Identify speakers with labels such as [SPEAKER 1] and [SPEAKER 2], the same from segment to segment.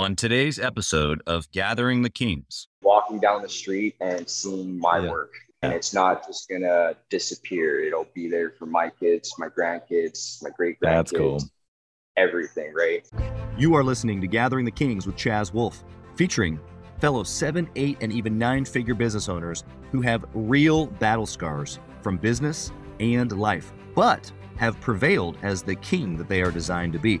[SPEAKER 1] On today's episode of Gathering the Kings,
[SPEAKER 2] walking down the street and seeing my
[SPEAKER 1] Yeah.
[SPEAKER 2] work. And it's not just gonna disappear. It'll be there for my kids, my grandkids, my great grandkids,
[SPEAKER 1] That's cool.
[SPEAKER 2] everything, right?
[SPEAKER 1] you are listening to Gathering the Kings with Chaz Wolfe, featuring fellow seven, eight, and even nine figure business owners who have real battle scars from business and life, but have prevailed as the king that they are designed to be.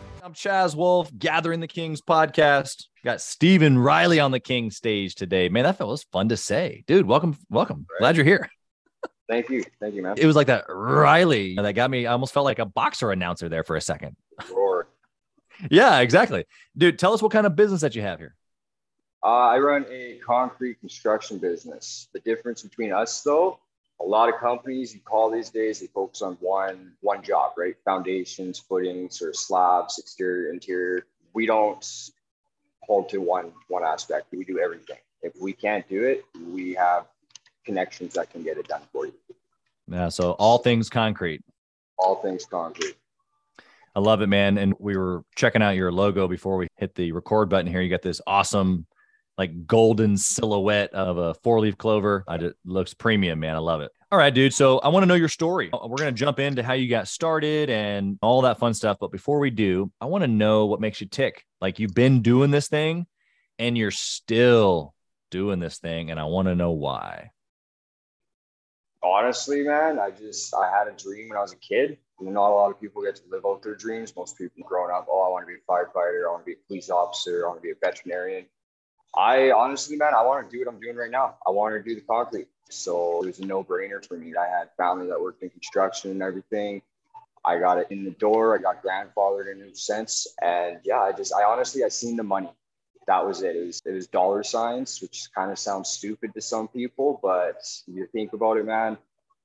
[SPEAKER 1] I'm Chaz Wolfe, Gathering the Kings podcast. Got Stephen O'Reilly on the King stage today. Man, that felt was fun to say. Dude, welcome, welcome. Glad you're here.
[SPEAKER 2] Thank you. Thank you, man.
[SPEAKER 1] It was like that Riley that got me. I almost felt like a boxer announcer there for a second.
[SPEAKER 2] Roar.
[SPEAKER 1] Yeah, exactly. Dude, tell us what kind of business that you have here.
[SPEAKER 2] Uh, I run a concrete construction business. The difference between us, though, a lot of companies you call these days, they focus on one one job, right? Foundations, footings, or slabs, exterior, interior. We don't hold to one one aspect. We do everything. If we can't do it, we have connections that can get it done for you.
[SPEAKER 1] Yeah, so all things concrete.
[SPEAKER 2] All things concrete.
[SPEAKER 1] I love it, man. And we were checking out your logo before we hit the record button here. You got this awesome, like golden silhouette of a four leaf clover. I just looks premium, man. I love it. All right, dude. So I want to know your story. Uh, we're going to jump into how you got started and all that fun stuff. But before we do, I want to know what makes you tick. Like you've been doing this thing and you're still doing this thing. And I want to know why.
[SPEAKER 2] honestly, man, I just I had a dream when I was a kid. Not a lot of people get to live out their dreams. Most people growing up, oh, I want to be a firefighter, I want to be a police officer, I want to be a veterinarian. I honestly, man, I want to do what I'm doing right now. I want to do the concrete. So it was a no-brainer for me. I had family that worked in construction and everything. I got it in the door. I got grandfathered in a sense. And yeah, I just I honestly I seen the money. That was it. It was it was dollar signs, which kind of sounds stupid to some people, but you think about it, man,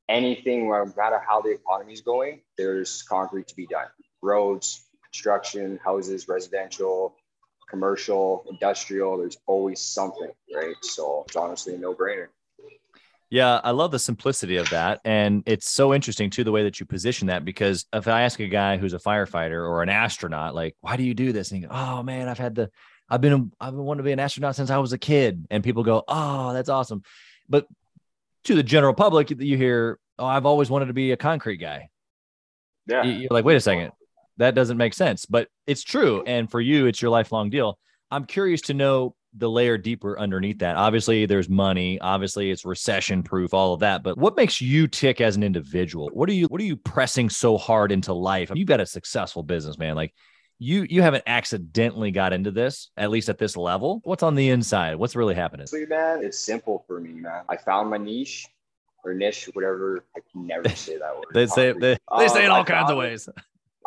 [SPEAKER 2] anything, no matter how the economy is going, there's concrete to be done. Roads, construction, houses, residential, commercial, industrial. There's always something, right? So it's honestly a no-brainer.
[SPEAKER 1] Yeah, I love the simplicity of that. And it's so interesting too, the way that you position that. Because if I ask a guy who's a firefighter or an astronaut, like, why do you do this? And he goes, Oh man, I've had the, I've been, I've been wanting to be an astronaut since I was a kid. And people go, Oh, that's awesome. But to the general public, you hear, Oh, I've always wanted to be a concrete guy.
[SPEAKER 2] Yeah.
[SPEAKER 1] You- You're like, wait a second, that doesn't make sense. But it's true. And for you, it's your lifelong deal. I'm curious to know the layer deeper underneath that. Obviously, there's money. Obviously, it's recession proof, all of that. But what makes you tick as an individual? What are you what are you pressing so hard into life? You've got a successful business, man. Like you you haven't accidentally got into this, at least at this level. What's on the inside? What's really happening?
[SPEAKER 2] Honestly, man, it's simple for me, man. I found my niche or niche, whatever. I can never say that word.
[SPEAKER 1] They say they, they say it
[SPEAKER 2] Um,
[SPEAKER 1] all
[SPEAKER 2] I
[SPEAKER 1] kinds of ways.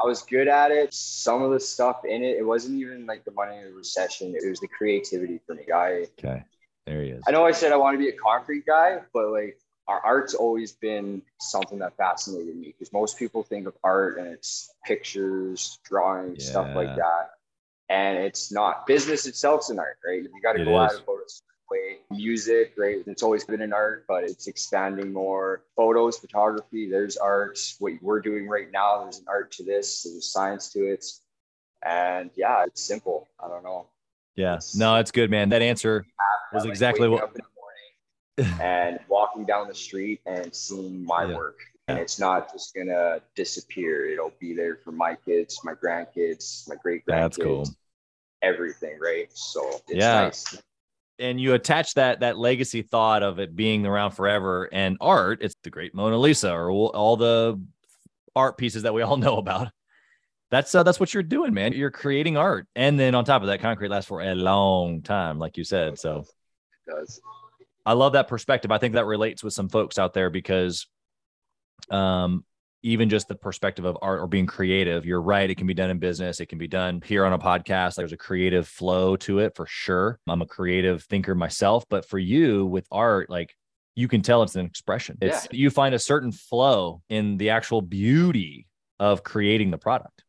[SPEAKER 2] I was good at it. Some of the stuff in it, it wasn't even like the money in the recession. It was the creativity for me. I
[SPEAKER 1] Okay. There he is.
[SPEAKER 2] I know I said I want to be a concrete guy, but like our art's always been something that fascinated me because most people think of art and it's pictures, drawings, stuff like that. And it's not. Business itself's an art, right? You got to go
[SPEAKER 1] is.
[SPEAKER 2] it about a certain way. Music, right? It's always been an art, but it's expanding more. Photos, photography, there's art. What we're doing right now, there's an art to this, there's science to it. And yeah, it's simple. I don't know.
[SPEAKER 1] Yeah. No, it's good, man. That answer was
[SPEAKER 2] like,
[SPEAKER 1] exactly what
[SPEAKER 2] up in the morning and walking down the street and seeing my
[SPEAKER 1] Yeah.
[SPEAKER 2] work. And it's not just gonna disappear. It'll be there for my kids, my grandkids, my great grandkids,
[SPEAKER 1] That's cool.
[SPEAKER 2] everything, right? So it's
[SPEAKER 1] Yeah.
[SPEAKER 2] nice.
[SPEAKER 1] And you attach that that legacy thought of it being around forever and art it's the great mona lisa or all- the art pieces that we all know about that's uh, that's what you're doing man you're creating art and then on top of that concrete lasts for a long time like you said so
[SPEAKER 2] It does.
[SPEAKER 1] I love that perspective. I think that relates with some folks out there because um even just the perspective of art or being creative, you're right. It can be done in business. It can be done here on a podcast. There's a creative flow to it for sure. I'm a creative thinker myself, but for you with art, like you can tell it's an expression. It's yeah. you find a certain flow in the actual beauty of creating the product.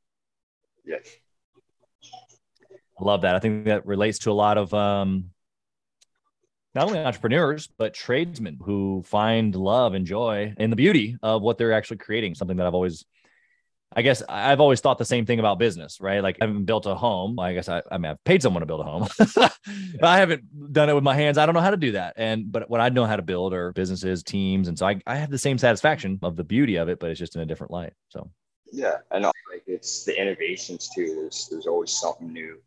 [SPEAKER 2] Yes.
[SPEAKER 1] I love that. I think that relates to a lot of um, not only entrepreneurs, but tradesmen who find love and joy in the beauty of what they're actually creating. Something that I've always, I guess, I've always thought the same thing about business, right? Like I haven't built a home. I guess I, I mean, I've paid someone to build a home, but I haven't done it with my hands. I don't know how to do that. And, but what I know how to build are businesses, teams. And so I, I have the same satisfaction of the beauty of it, but it's just in a different light. So,
[SPEAKER 2] yeah. And like it's the innovations too. There's, there's always something new.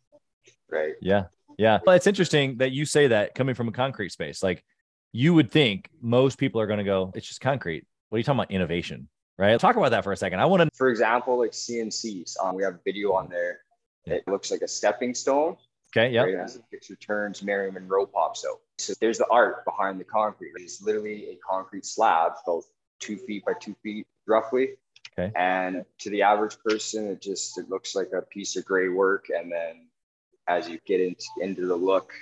[SPEAKER 2] Right.
[SPEAKER 1] Yeah. Yeah. Well, it's interesting that you say that coming from a concrete space. Like you would think most people are going to go, it's just concrete. What are you talking about? Innovation, right? Talk about that for a second. I want to,
[SPEAKER 2] for example, like CNCs. Um, we have a video on there. It looks like a stepping stone.
[SPEAKER 1] Okay. Yeah. Right?
[SPEAKER 2] As the picture turns, Marilyn Monroe pops out. So there's the art behind the concrete. It's literally a concrete slab, about two feet by two feet, roughly.
[SPEAKER 1] Okay.
[SPEAKER 2] And to the average person, it just it looks like a piece of gray work, and then as you get into, into the look,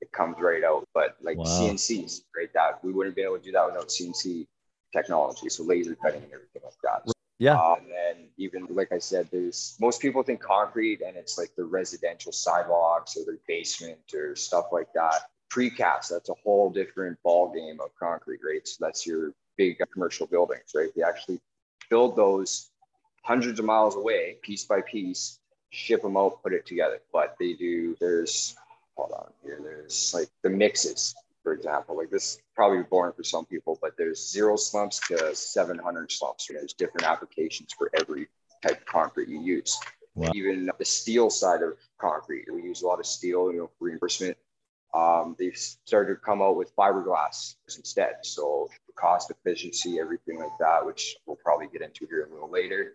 [SPEAKER 2] it comes right out. But like wow. CNCs, right? That we wouldn't be able to do that without CNC technology. So laser cutting and everything like that.
[SPEAKER 1] Yeah.
[SPEAKER 2] Um, and then even like I said, there's most people think concrete and it's like the residential sidewalks or their basement or stuff like that. Precast, that's a whole different ball game of concrete, right? So that's your big commercial buildings, right? They actually build those hundreds of miles away, piece by piece, ship them out, put it together. But they do, there's, hold on here, there's like the mixes, for example. Like this probably boring for some people, but there's zero slumps to 700 slumps. There's different applications for every type of concrete you use. Wow. Even the steel side of concrete, we use a lot of steel, you know, reinforcement. Um, they've started to come out with fiberglass instead. So cost efficiency, everything like that, which we'll probably get into here a little later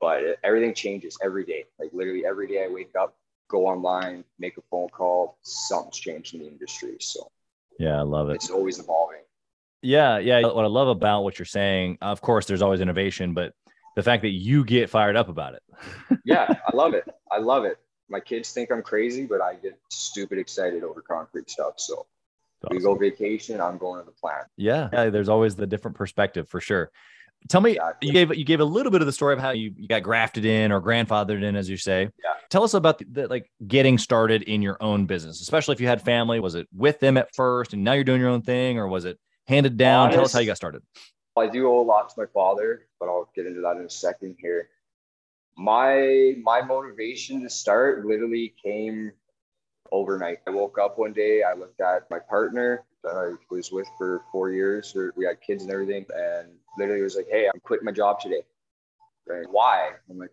[SPEAKER 2] but everything changes every day. Like literally every day I wake up, go online, make a phone call, something's changed in the industry. So
[SPEAKER 1] yeah, I love it.
[SPEAKER 2] It's always evolving.
[SPEAKER 1] Yeah, yeah. What I love about what you're saying, of course, there's always innovation, but the fact that you get fired up about it.
[SPEAKER 2] yeah, I love it. I love it. My kids think I'm crazy, but I get stupid excited over concrete stuff. So awesome. we go vacation, I'm going to the plant.
[SPEAKER 1] Yeah, yeah, there's always the different perspective for sure. Tell me, exactly. you gave you gave a little bit of the story of how you, you got grafted in or grandfathered in, as you say.
[SPEAKER 2] Yeah.
[SPEAKER 1] Tell us about the, the, like getting started in your own business, especially if you had family. Was it with them at first, and now you're doing your own thing, or was it handed down? Honest, Tell us how you got started.
[SPEAKER 2] I do owe a lot to my father, but I'll get into that in a second here. My my motivation to start literally came overnight. I woke up one day, I looked at my partner that I was with for four years, or we had kids and everything, and literally was like, "Hey, I'm quitting my job today." Right? Why? I'm like,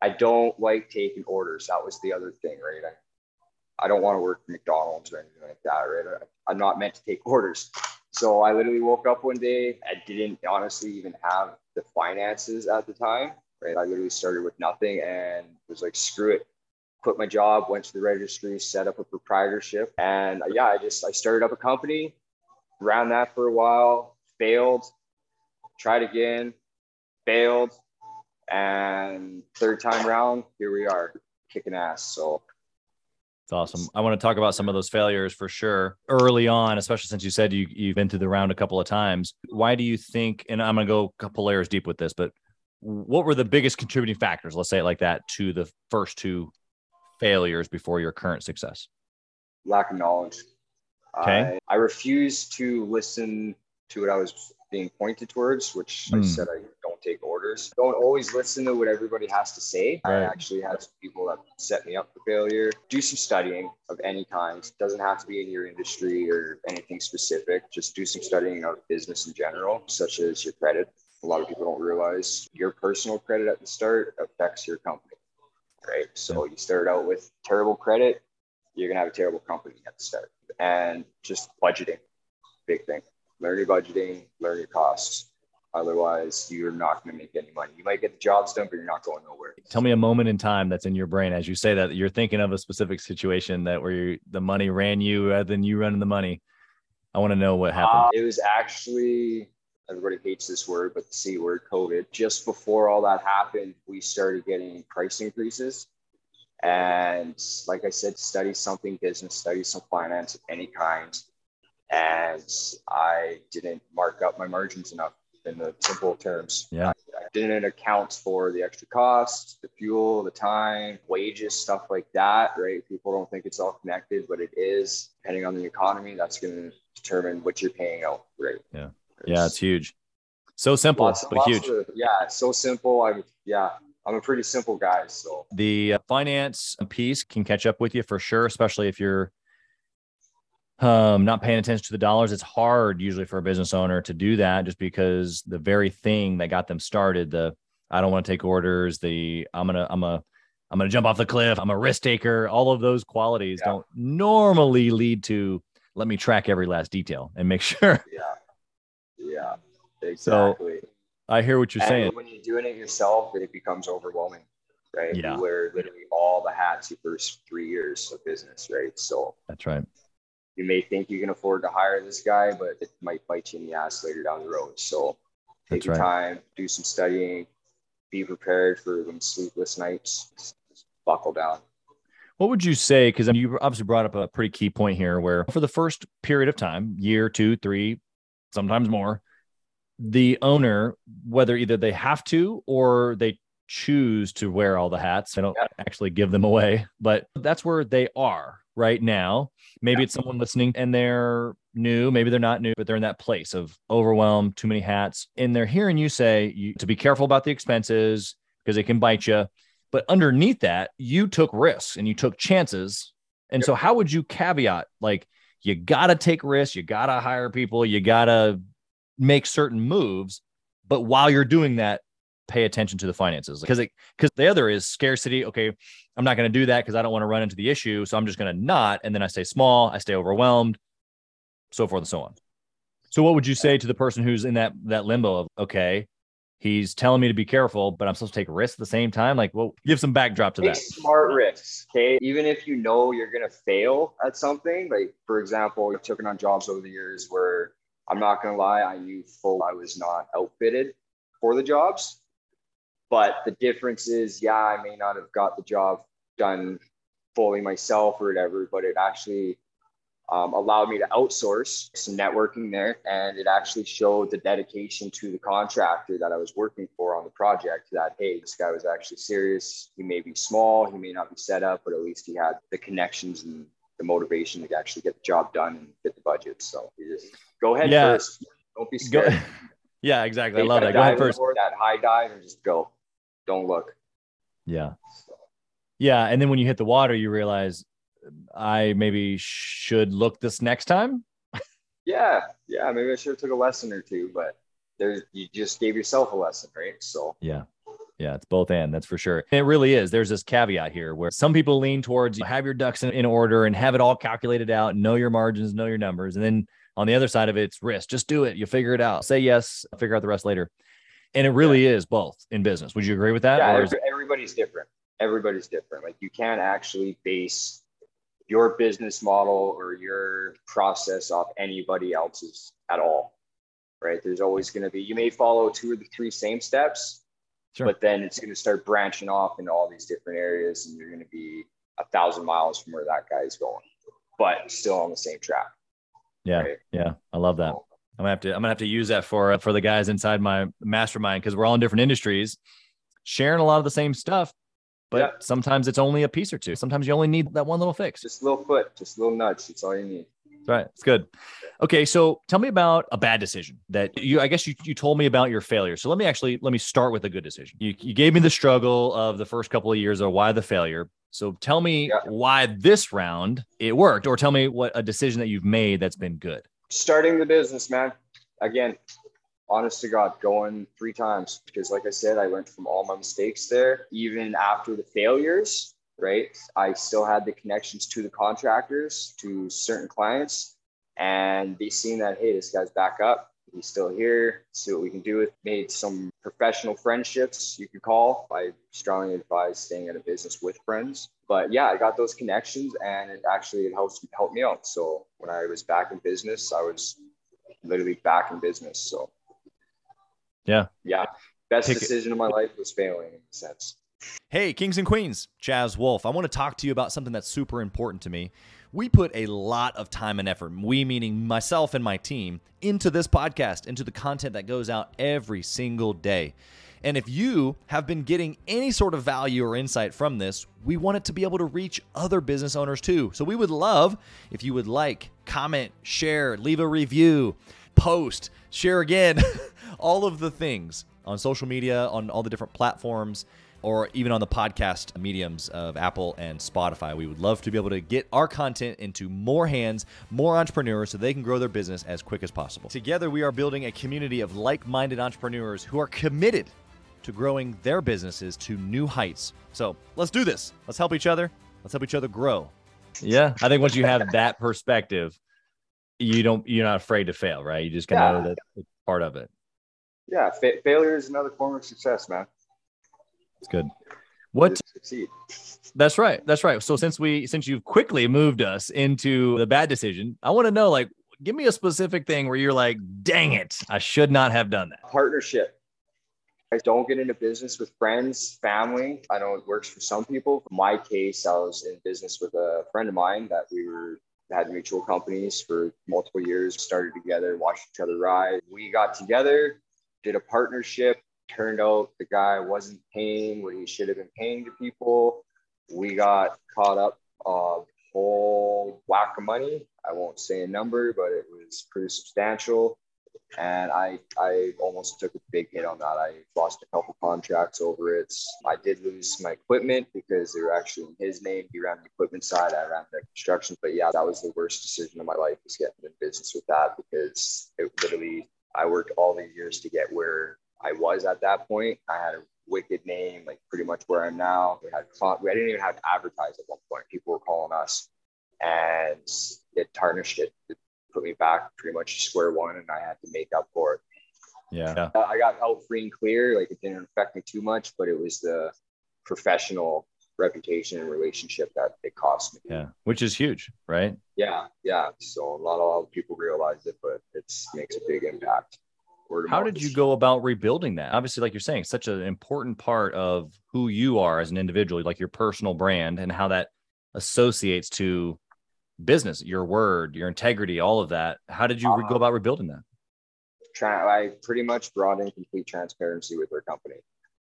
[SPEAKER 2] I don't like taking orders. That was the other thing, right? I, I don't want to work McDonald's or anything like that, right? I, I'm not meant to take orders. So I literally woke up one day. I didn't honestly even have the finances at the time, right? I literally started with nothing and was like, screw it. Quit my job, went to the registry, set up a proprietorship. And uh, yeah, I just, I started up a company, ran that for a while, failed, tried again, failed, and third time round, here we are, kicking ass. So
[SPEAKER 1] it's awesome. I want to talk about some of those failures for sure early on, especially since you said you, you've been through the round a couple of times. Why do you think, and I'm going to go a couple layers deep with this, but what were the biggest contributing factors, let's say it like that, to the first two failures before your current success?
[SPEAKER 2] Lack of knowledge.
[SPEAKER 1] Okay.
[SPEAKER 2] I, I refuse to listen to what I was being pointed towards, which mm. I hmm. said I don't take orders. Don't always listen to what everybody has to say. Right. I actually had some people that set me up for failure. Do some studying of any kind. It doesn't have to be in your industry or anything specific. Just do some studying of business in general, such as your credit. A lot of people don't realize your personal credit at the start affects your company. Right. So you start out with terrible credit, you're gonna have a terrible company at the start. And just budgeting, big thing learn your budgeting, learn your costs. Otherwise, you're not going to make any money. You might get the jobs done, but you're not going nowhere.
[SPEAKER 1] Tell me a moment in time that's in your brain as you say that you're thinking of a specific situation that where you, the money ran you rather than you running the money. I want to know what happened. Uh,
[SPEAKER 2] it was actually everybody hates this word, but the C word, COVID. Just before all that happened, we started getting price increases. And like I said, study something business, study some finance of any kind. And I didn't mark up my margins enough in the simple terms.
[SPEAKER 1] Yeah.
[SPEAKER 2] I, I didn't account for the extra costs, the fuel, the time, wages, stuff like that, right? People don't think it's all connected, but it is. Depending on the economy, that's going to determine what you're paying out, right?
[SPEAKER 1] Yeah. Yeah, it's huge. So simple,
[SPEAKER 2] Lots-
[SPEAKER 1] but
[SPEAKER 2] lots
[SPEAKER 1] huge.
[SPEAKER 2] yeah, it's so simple. I'm yeah, I'm a pretty simple guy. So
[SPEAKER 1] the uh, finance piece can catch up with you for sure, especially if you're um, not paying attention to the dollars. It's hard usually for a business owner to do that just because the very thing that got them started, the I don't want to take orders, the I'm gonna I'm a I'm gonna jump off the cliff, I'm a risk taker, all of those qualities
[SPEAKER 2] Yeah.
[SPEAKER 1] don't normally lead to let me track every last detail and make sure.
[SPEAKER 2] yeah, yeah,
[SPEAKER 1] So,
[SPEAKER 2] exactly.
[SPEAKER 1] I hear what you're
[SPEAKER 2] and
[SPEAKER 1] saying.
[SPEAKER 2] when you're doing it yourself, it becomes overwhelming, right?
[SPEAKER 1] Yeah.
[SPEAKER 2] You wear literally all the hats your first three years of business, right? So
[SPEAKER 1] That's right.
[SPEAKER 2] you may think you can afford to hire this guy, but it might bite you in the ass later down the road. So take
[SPEAKER 1] That's
[SPEAKER 2] your
[SPEAKER 1] right.
[SPEAKER 2] time, do some studying, be prepared for them sleepless nights. Just buckle down.
[SPEAKER 1] What would you say? Because I mean, you obviously brought up a pretty key point here where for the first period of time, year, two, three, sometimes more, the owner, whether either they have to or they choose to wear all the hats, I don't
[SPEAKER 2] Yeah.
[SPEAKER 1] actually give them away, but that's where they are right now. Maybe
[SPEAKER 2] Yeah.
[SPEAKER 1] it's someone listening and they're new, maybe they're not new, but they're in that place of overwhelm, too many hats. And they're hearing you say you, to be careful about the expenses because they can bite you. But underneath that, you took risks and you took chances. And
[SPEAKER 2] Yep.
[SPEAKER 1] so, how would you caveat like, you got to take risks, you got to hire people, you got to make certain moves. But while you're doing that, pay attention to the finances because it because the other is scarcity. Okay, I'm not going to do that because I don't want to run into the issue. So I'm just going to not. And then I stay small, I stay overwhelmed, so forth and so on. So what would you say to the person who's in that that limbo of okay, he's telling me to be careful, but I'm supposed to take risks at the same time? Like, well, give some backdrop to
[SPEAKER 2] Take
[SPEAKER 1] that.
[SPEAKER 2] smart risks. Okay. Even if you know you're gonna fail at something, like for example, I've taken on jobs over the years where I'm not gonna lie, I knew full I was not outfitted for the jobs. But the difference is, yeah, I may not have got the job done fully myself or whatever, but it actually um, allowed me to outsource some networking there. And it actually showed the dedication to the contractor that I was working for on the project that, hey, this guy was actually serious. He may be small, he may not be set up, but at least he had the connections and the motivation to actually get the job done and fit the budget. So just go ahead
[SPEAKER 1] Yeah.
[SPEAKER 2] first. Don't be
[SPEAKER 1] Go,
[SPEAKER 2] scared.
[SPEAKER 1] yeah, exactly. I love that. Go ahead first.
[SPEAKER 2] That high dive and just go. Don't look.
[SPEAKER 1] Yeah.
[SPEAKER 2] So,
[SPEAKER 1] Yeah. And then when you hit the water, you realize I maybe should look this next time.
[SPEAKER 2] yeah, yeah. Maybe I should have took a lesson or two, but there's you just gave yourself a lesson, right? So
[SPEAKER 1] Yeah. Yeah, it's both and that's for sure. And it really is. There's this caveat here where some people lean towards you have your ducks in, in order and have it all calculated out, know your margins, know your numbers. And then on the other side of it, it's risk. Just do it. You figure it out. Say yes, figure out the rest later. And it really is both in business. Would you agree with that?
[SPEAKER 2] yeah,
[SPEAKER 1] Or is-
[SPEAKER 2] everybody's different. Everybody's different. Like you can't actually base your business model or your process off anybody else's at all. Right. There's always going to be, you may follow two or the three same steps,
[SPEAKER 1] Sure.
[SPEAKER 2] but then it's going to start branching off into all these different areas and you're going to be a thousand miles from where that guy's going, but still on the same track.
[SPEAKER 1] yeah.
[SPEAKER 2] right?
[SPEAKER 1] Yeah. I love that. I'm gonna have to I'm gonna have to use that for uh, for the guys inside my mastermind because we're all in different industries, sharing a lot of the same stuff, but
[SPEAKER 2] Yeah.
[SPEAKER 1] sometimes it's only a piece or two. Sometimes you only need that one little fix.
[SPEAKER 2] Just a little foot, just a little nudge. That's all you need.
[SPEAKER 1] That's right. It's good. Okay, so tell me about a bad decision that you. I guess you you told me about your failure. So let me actually let me start with a good decision. You you gave me the struggle of the first couple of years or why the failure. So tell me
[SPEAKER 2] Yeah.
[SPEAKER 1] why this round it worked, or tell me what a decision that you've made that's been good.
[SPEAKER 2] starting the business, man. Again, honest to God, going three times because, like I said, I learned from all my mistakes there. Even after the failures, right? I still had the connections to the contractors, to certain clients, and they seen that hey, this guy's back up. He's still here. See what we can do with. Made some professional friendships, you could call. I strongly advise staying at a business with friends. But yeah, I got those connections, and it actually it helps helped me out. So when I was back in business, I was literally back in business. So
[SPEAKER 3] Yeah.
[SPEAKER 2] Yeah. Best
[SPEAKER 3] Pick it.
[SPEAKER 2] decision of my life was failing in a sense.
[SPEAKER 1] Hey, Kings and Queens, Chaz Wolfe. I want to talk to you about something that's super important to me. We put a lot of time and effort, we meaning myself and my team, into this podcast, into the content that goes out every single day. And if you have been getting any sort of value or insight from this, we want it to be able to reach other business owners too. So we would love if you would like, comment, share, leave a review, post, share again, all of the things on social media, on all the different platforms or even on the podcast mediums of Apple and Spotify. We would love to be able to get our content into more hands, more entrepreneurs, so they can grow their business as quick as possible. Together, we are building a community of like minded entrepreneurs who are committed to growing their businesses to new heights. So let's do this. Let's help each other. Let's help each other grow.
[SPEAKER 3] Yeah. I think once you have that perspective, you don't, you're not afraid to fail, right? You just kind of
[SPEAKER 2] Yeah.
[SPEAKER 3] that it's part of it.
[SPEAKER 2] Yeah, fa- failure is another form of success, man.
[SPEAKER 3] It's good. What. That's right. That's right. So since we since you've quickly moved us into the bad decision, I want to know like give me a specific thing where you're like, "Dang it, I should not have done that."
[SPEAKER 2] Partnership. I don't get into business with friends, family. I know it works for some people. For my case, I was in business with a friend of mine that we were had mutual companies for multiple years, started together, watched each other ride. We got together, did a partnership. Turned out the guy wasn't paying what he should have been paying to people. We got caught up a whole whack of money. I won't say a number, but it was pretty substantial. And I I almost took a big hit on that. I lost a couple contracts over it. I did lose my equipment because they were actually in his name. He ran the equipment side, I ran the construction. But yeah, that was the worst decision of my life was getting in business with that because it literally I worked all these years to get where I was at that point. I had a wicked name, like pretty much where I'm now. We had we didn't even have to advertise at one point. People were calling us, and it tarnished it. It put me back pretty much square one, and I had to make up for it.
[SPEAKER 3] Yeah. yeah.
[SPEAKER 2] Uh, I got out free and clear. Like it didn't affect me too much, but it was the professional reputation and relationship that it cost me.
[SPEAKER 3] Yeah. Which is huge, right?
[SPEAKER 2] Yeah, yeah. So not a lot of people realize it, but it makes a big impact.
[SPEAKER 3] How did you go about rebuilding that? Obviously, like you're saying, such an important part of who you are as an individual, like your personal brand and how that associates to business, your word, your integrity, all of that. How did you re- go
[SPEAKER 2] Uh,
[SPEAKER 3] about rebuilding that?
[SPEAKER 2] tra- I pretty much brought in complete transparency with our company.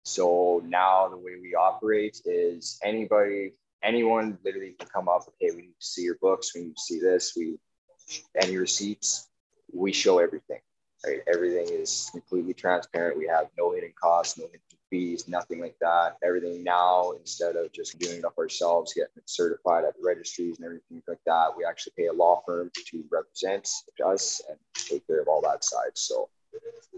[SPEAKER 2] So now the way we operate is anybody, anyone literally can come up. Okay, we need to see your books. We need to see this. We any receipts. We show everything. Right, everything is completely transparent. We have no hidden costs, no hidden fees, nothing like that. Everything now, instead of just doing it up ourselves, getting it certified at the registries and everything like that, we actually pay a law firm to represent us and take care of all that side. So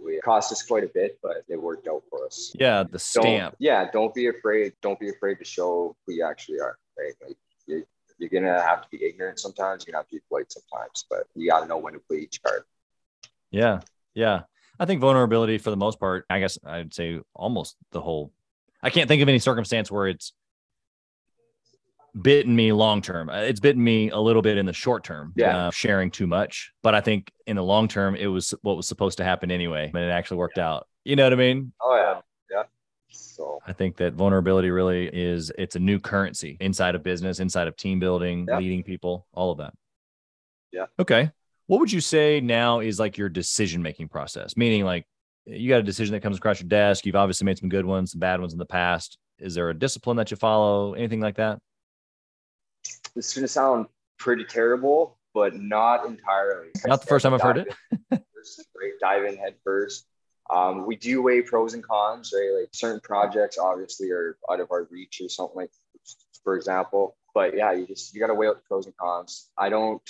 [SPEAKER 2] it cost us quite a bit, but it worked out for us.
[SPEAKER 3] Yeah, the
[SPEAKER 2] Don't,
[SPEAKER 3] stamp.
[SPEAKER 2] yeah, don't be afraid. Don't be afraid to show who you actually are. Right, like you're, you're gonna have to be ignorant sometimes. You're gonna have to be polite sometimes, but you got to know when to play each card.
[SPEAKER 3] Yeah. Yeah. I think vulnerability for the most part, I guess I'd say almost the whole I can't think of any circumstance where it's bitten me long term. Uh, It's bitten me a little bit in the short term,
[SPEAKER 2] Yeah.
[SPEAKER 3] uh, sharing too much. But I think in the long term, it was what was supposed to happen anyway, and it actually worked out. You know what I mean?
[SPEAKER 2] Oh yeah, yeah. So
[SPEAKER 3] I think that vulnerability really is it's a new currency inside of business, inside of team building,
[SPEAKER 2] Yeah.
[SPEAKER 3] leading people, all of that.
[SPEAKER 2] Yeah.
[SPEAKER 3] Okay. What would you say now is like your decision making process? Meaning like you got a decision that comes across your desk, you've obviously made some good ones, some bad ones in the past. Is there a discipline that you follow? Anything like that?
[SPEAKER 2] this is gonna sound pretty terrible, but not entirely.
[SPEAKER 3] Not the first time I've heard it.
[SPEAKER 2] right, dive in head first. Um, we do weigh pros and cons, right? Like certain projects obviously are out of our reach or something like, for example. But yeah, you just you got to weigh out the pros and cons. I don't.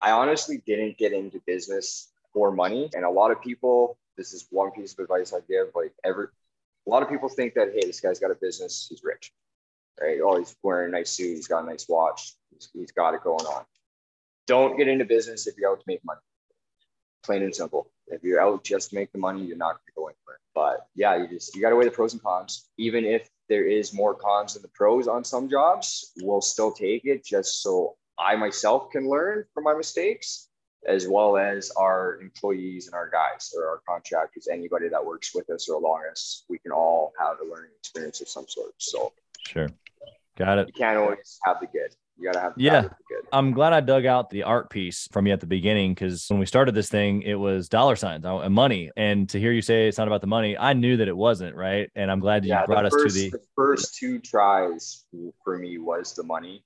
[SPEAKER 2] I honestly didn't get into business for money, and a lot of people. This is one piece of advice I give. Like every, a lot of people think that hey, this guy's got a business, he's rich, right? Oh, he's wearing a nice suit, he's got a nice watch, he's, he's got it going on. Don't get into business if you're out to make money. Plain and simple. If you're out just to make the money, you're not going to go anywhere. But yeah, you just you got to weigh the pros and cons. Even if there is more cons than the pros on some jobs, we'll still take it just so I myself can learn from my mistakes. as well as our employees and our guys or our contractors, anybody that works with us or along us, we can all have a learning experience of some sort. So
[SPEAKER 1] sure. Got it.
[SPEAKER 2] You can't always have the good. You gotta have the good
[SPEAKER 1] yeah. I'm glad I dug out the art piece from you at the beginning because when we started this thing, it was dollar signs and uh, money. And to hear you say it's not about the money, I knew that it wasn't right. And I'm glad you yeah, brought us to the,
[SPEAKER 2] the first two tries for me was the money.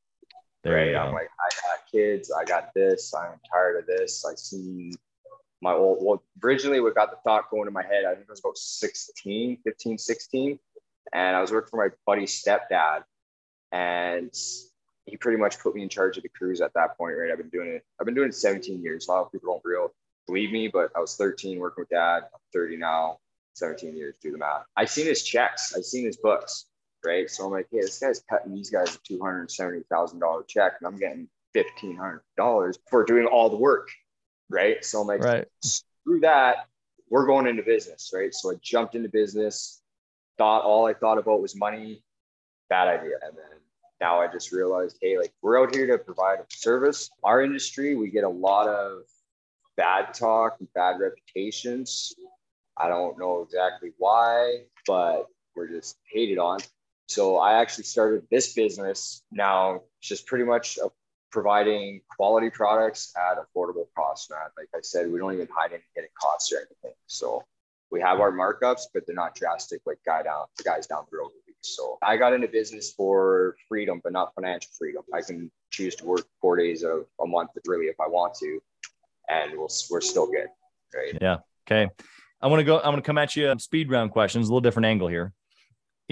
[SPEAKER 1] There right?
[SPEAKER 2] I'm um, like, I got kids, I got this, I'm tired of this. I seen my old well, originally what got the thought going in my head, I think I was about 16, 15, 16. And I was working for my buddy's stepdad. And he pretty much put me in charge of the crews at that point, right? I've been doing it, I've been doing it 17 years. A lot of people don't real believe me, but I was 13 working with dad. I'm 30 now, 17 years, do the math. I seen his checks, I seen his books right? So I'm like, hey, this guy's cutting these guys a two hundred seventy thousand dollar check, and I'm getting fifteen hundred dollars for doing all the work, right? So I'm like,
[SPEAKER 1] right.
[SPEAKER 2] screw that, we're going into business, right? So I jumped into business, thought all I thought about was money, bad idea, and then now I just realized, hey, like we're out here to provide a service. Our industry, we get a lot of bad talk and bad reputations. I don't know exactly why, but we're just hated on. So I actually started this business now, just pretty much uh, providing quality products at affordable costs, man. Like I said, we don't even hide any hidden costs or anything. So we have our markups, but they're not drastic like guy down the guys down the road. So I got into business for freedom, but not financial freedom. I can choose to work four days of a month, really, if I want to, and we'll, we're still good. Right.
[SPEAKER 1] Yeah. Okay. I want to go. I'm going to come at you uh, speed round questions, a little different angle here.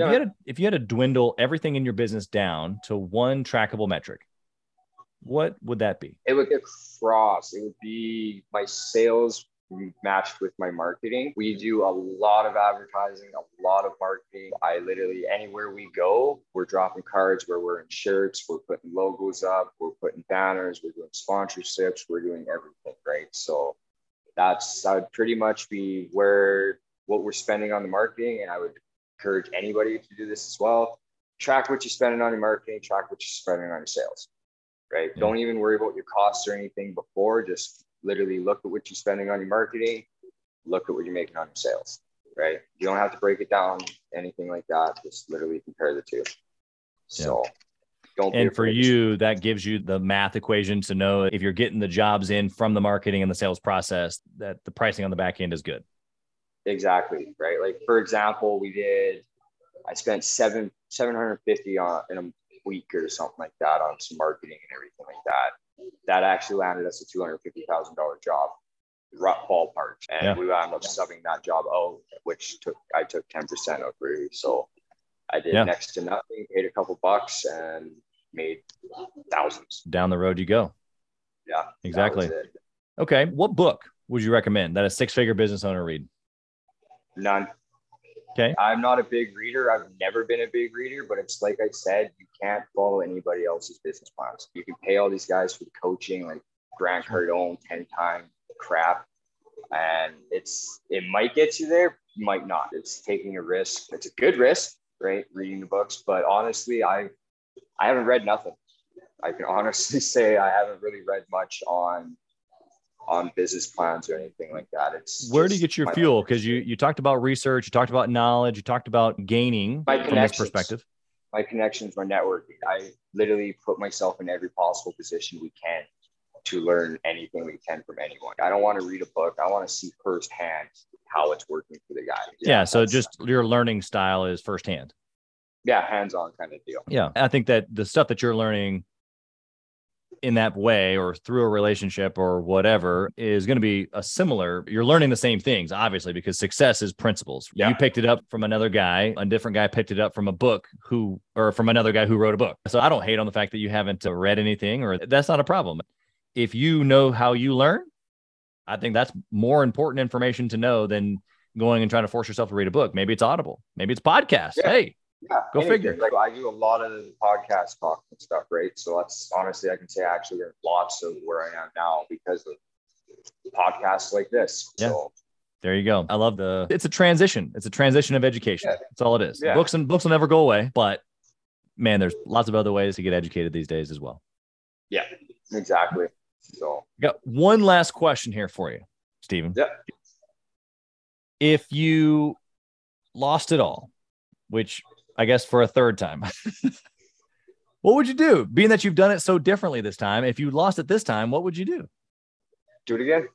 [SPEAKER 1] If you had to, if you had to dwindle everything in your business down to one trackable metric, what would that be?
[SPEAKER 2] It would get cross. It would be my sales matched with my marketing. We do a lot of advertising, a lot of marketing. I literally anywhere we go, we're dropping cards where we're in shirts, we're putting logos up, we're putting banners, we're doing sponsorships, we're doing everything, right? So that's that would pretty much be where what we're spending on the marketing and I would encourage anybody to do this as well. Track what you're spending on your marketing, track what you're spending on your sales, right? Yeah. Don't even worry about your costs or anything before. Just literally look at what you're spending on your marketing, look at what you're making on your sales, right? You don't have to break it down, anything like that. Just literally compare the two. So, yeah.
[SPEAKER 1] And for you, that gives you the math equation to know if you're getting the jobs in from the marketing and the sales process, that the pricing on the back end is good.
[SPEAKER 2] Exactly. Right. Like for example, we did, I spent seven, 750 on in a week or something like that on some marketing and everything like that. That actually landed us a $250,000 job rough ballpark. And yeah. we wound up subbing that job out, which took, I took 10% of really. So I did yeah. next to nothing, paid a couple bucks and made thousands.
[SPEAKER 1] Down the road you go.
[SPEAKER 2] Yeah.
[SPEAKER 1] Exactly. Okay. What book would you recommend that a six figure business owner read?
[SPEAKER 2] None.
[SPEAKER 1] Okay.
[SPEAKER 2] I'm not a big reader. I've never been a big reader, but it's like I said, you can't follow anybody else's business plans. You can pay all these guys for the coaching, like Grant Cardone, 10 time crap. And it's it might get you there, might not. It's taking a risk. It's a good risk, right? Reading the books. But honestly, I I haven't read nothing. I can honestly say I haven't really read much on on business plans or anything like that. It's
[SPEAKER 1] where do you get your fuel? Because you you talked about research, you talked about knowledge, you talked about gaining my from this perspective.
[SPEAKER 2] My connections, my networking. I literally put myself in every possible position we can to learn anything we can from anyone. I don't want to read a book. I want to see firsthand how it's working for the guy.
[SPEAKER 1] Yeah. yeah so just your learning style is firsthand.
[SPEAKER 2] Yeah, hands-on kind of deal.
[SPEAKER 1] Yeah. I think that the stuff that you're learning in that way or through a relationship or whatever is going to be a similar you're learning the same things obviously because success is principles. Yeah. you picked it up from another guy a different guy picked it up from a book who or from another guy who wrote a book. So i don't hate on the fact that you haven't uh, read anything or that's not a problem. If you know how you learn i think that's more important information to know than going and trying to force yourself to read a book. Maybe it's audible. Maybe it's podcast. Yeah. hey
[SPEAKER 2] yeah, go anything. figure. Like I do a lot of podcast talk and stuff, right? So that's honestly, I can say I actually learned lots of where I am now because of podcasts like this.
[SPEAKER 1] Yeah.
[SPEAKER 2] So,
[SPEAKER 1] there you go. I love the. It's a transition. It's a transition of education. Yeah. That's all it is. Yeah. Books and books will never go away, but man, there's lots of other ways to get educated these days as well.
[SPEAKER 2] Yeah, exactly. So,
[SPEAKER 1] got one last question here for you, Stephen.
[SPEAKER 2] yeah.
[SPEAKER 1] If you lost it all, which I guess for a third time, what would you do? Being that you've done it so differently this time, if you lost it this time, what would you do?
[SPEAKER 2] Do it again.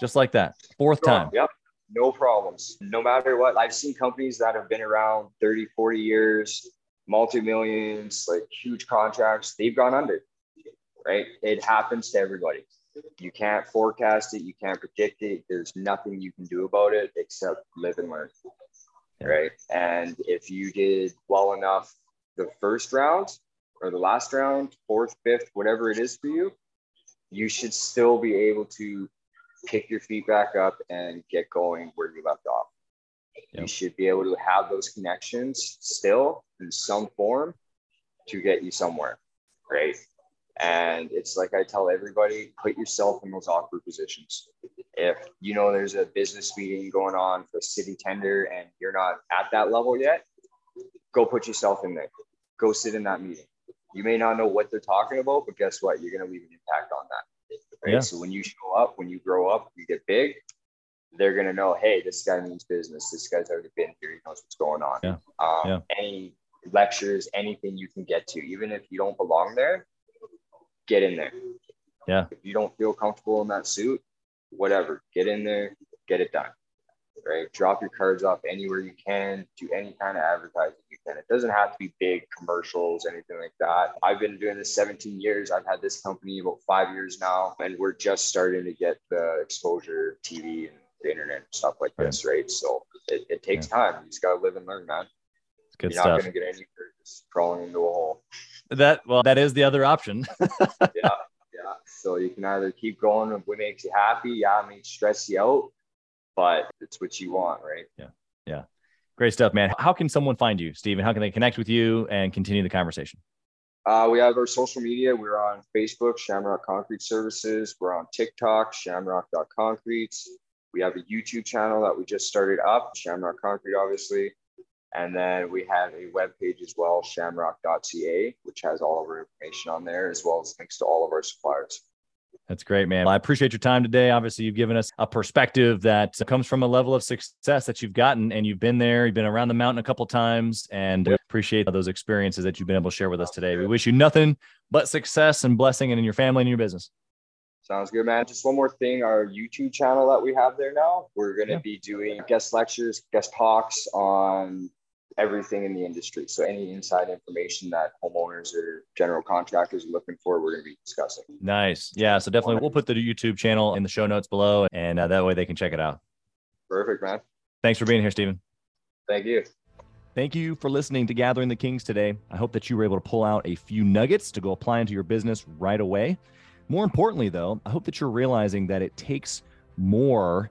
[SPEAKER 1] Just like that, fourth time.
[SPEAKER 2] Yep. No problems. No matter what. I've seen companies that have been around 30, 40 years, multi millions, like huge contracts, they've gone under, right? It happens to everybody. You can't forecast it. You can't predict it. There's nothing you can do about it except live and learn, right? And if you did well enough the first round or the last round, fourth, fifth, whatever it is for you, you should still be able to pick your feet back up and get going where you left off. Yep. You should be able to have those connections still in some form to get you somewhere, right? And it's like I tell everybody, put yourself in those awkward positions. If you know there's a business meeting going on for city tender and you're not at that level yet, go put yourself in there. Go sit in that meeting. You may not know what they're talking about, but guess what? You're going to leave an impact on that. Right. Yeah. So when you show up, when you grow up, you get big, they're going to know, hey, this guy means business. This guy's already been here. He knows what's going on.
[SPEAKER 1] Yeah.
[SPEAKER 2] Um,
[SPEAKER 1] yeah.
[SPEAKER 2] Any lectures, anything you can get to, even if you don't belong there, get in there.
[SPEAKER 1] Yeah.
[SPEAKER 2] If you don't feel comfortable in that suit, whatever, get in there, get it done. Right. Drop your cards off anywhere you can, do any kind of advertising you can. It doesn't have to be big commercials, anything like that. I've been doing this 17 years. I've had this company about five years now, and we're just starting to get the exposure, TV and the internet and stuff like right. this, right? So it, it takes yeah. time. You just gotta live and learn, man.
[SPEAKER 1] It's good
[SPEAKER 2] You're
[SPEAKER 1] stuff.
[SPEAKER 2] not gonna get any crawling into a hole.
[SPEAKER 1] That well, that is the other option.
[SPEAKER 2] yeah, yeah. So you can either keep going with what makes you happy, yeah, it may stress you out, but it's what you want, right?
[SPEAKER 1] Yeah, yeah. Great stuff, man. How can someone find you, Stephen? How can they connect with you and continue the conversation?
[SPEAKER 2] Uh, we have our social media. We're on Facebook, ShamRoc Concrete Services. We're on TikTok, shamrock.concrete. We have a YouTube channel that we just started up, ShamRoc Concrete, obviously. And then we have a web page as well, shamrock.ca, which has all of our information on there, as well as links to all of our suppliers.
[SPEAKER 1] That's great, man. I appreciate your time today. Obviously, you've given us a perspective that comes from a level of success that you've gotten, and you've been there. You've been around the mountain a couple times, and we appreciate those experiences that you've been able to share with us today. We wish you nothing but success and blessing and in your family and your business.
[SPEAKER 2] Sounds good, man. Just one more thing our YouTube channel that we have there now, we're going to yeah. be doing guest lectures, guest talks on everything in the industry. So any inside information that homeowners or general contractors are looking for, we're going to be discussing.
[SPEAKER 1] Nice. Yeah. So definitely we'll put the YouTube channel in the show notes below and uh, that way they can check it out.
[SPEAKER 2] Perfect, man.
[SPEAKER 1] Thanks for being here, Stephen.
[SPEAKER 2] Thank you.
[SPEAKER 1] Thank you for listening to Gathering the Kings today. I hope that you were able to pull out a few nuggets to go apply into your business right away. More importantly, though, I hope that you're realizing that it takes more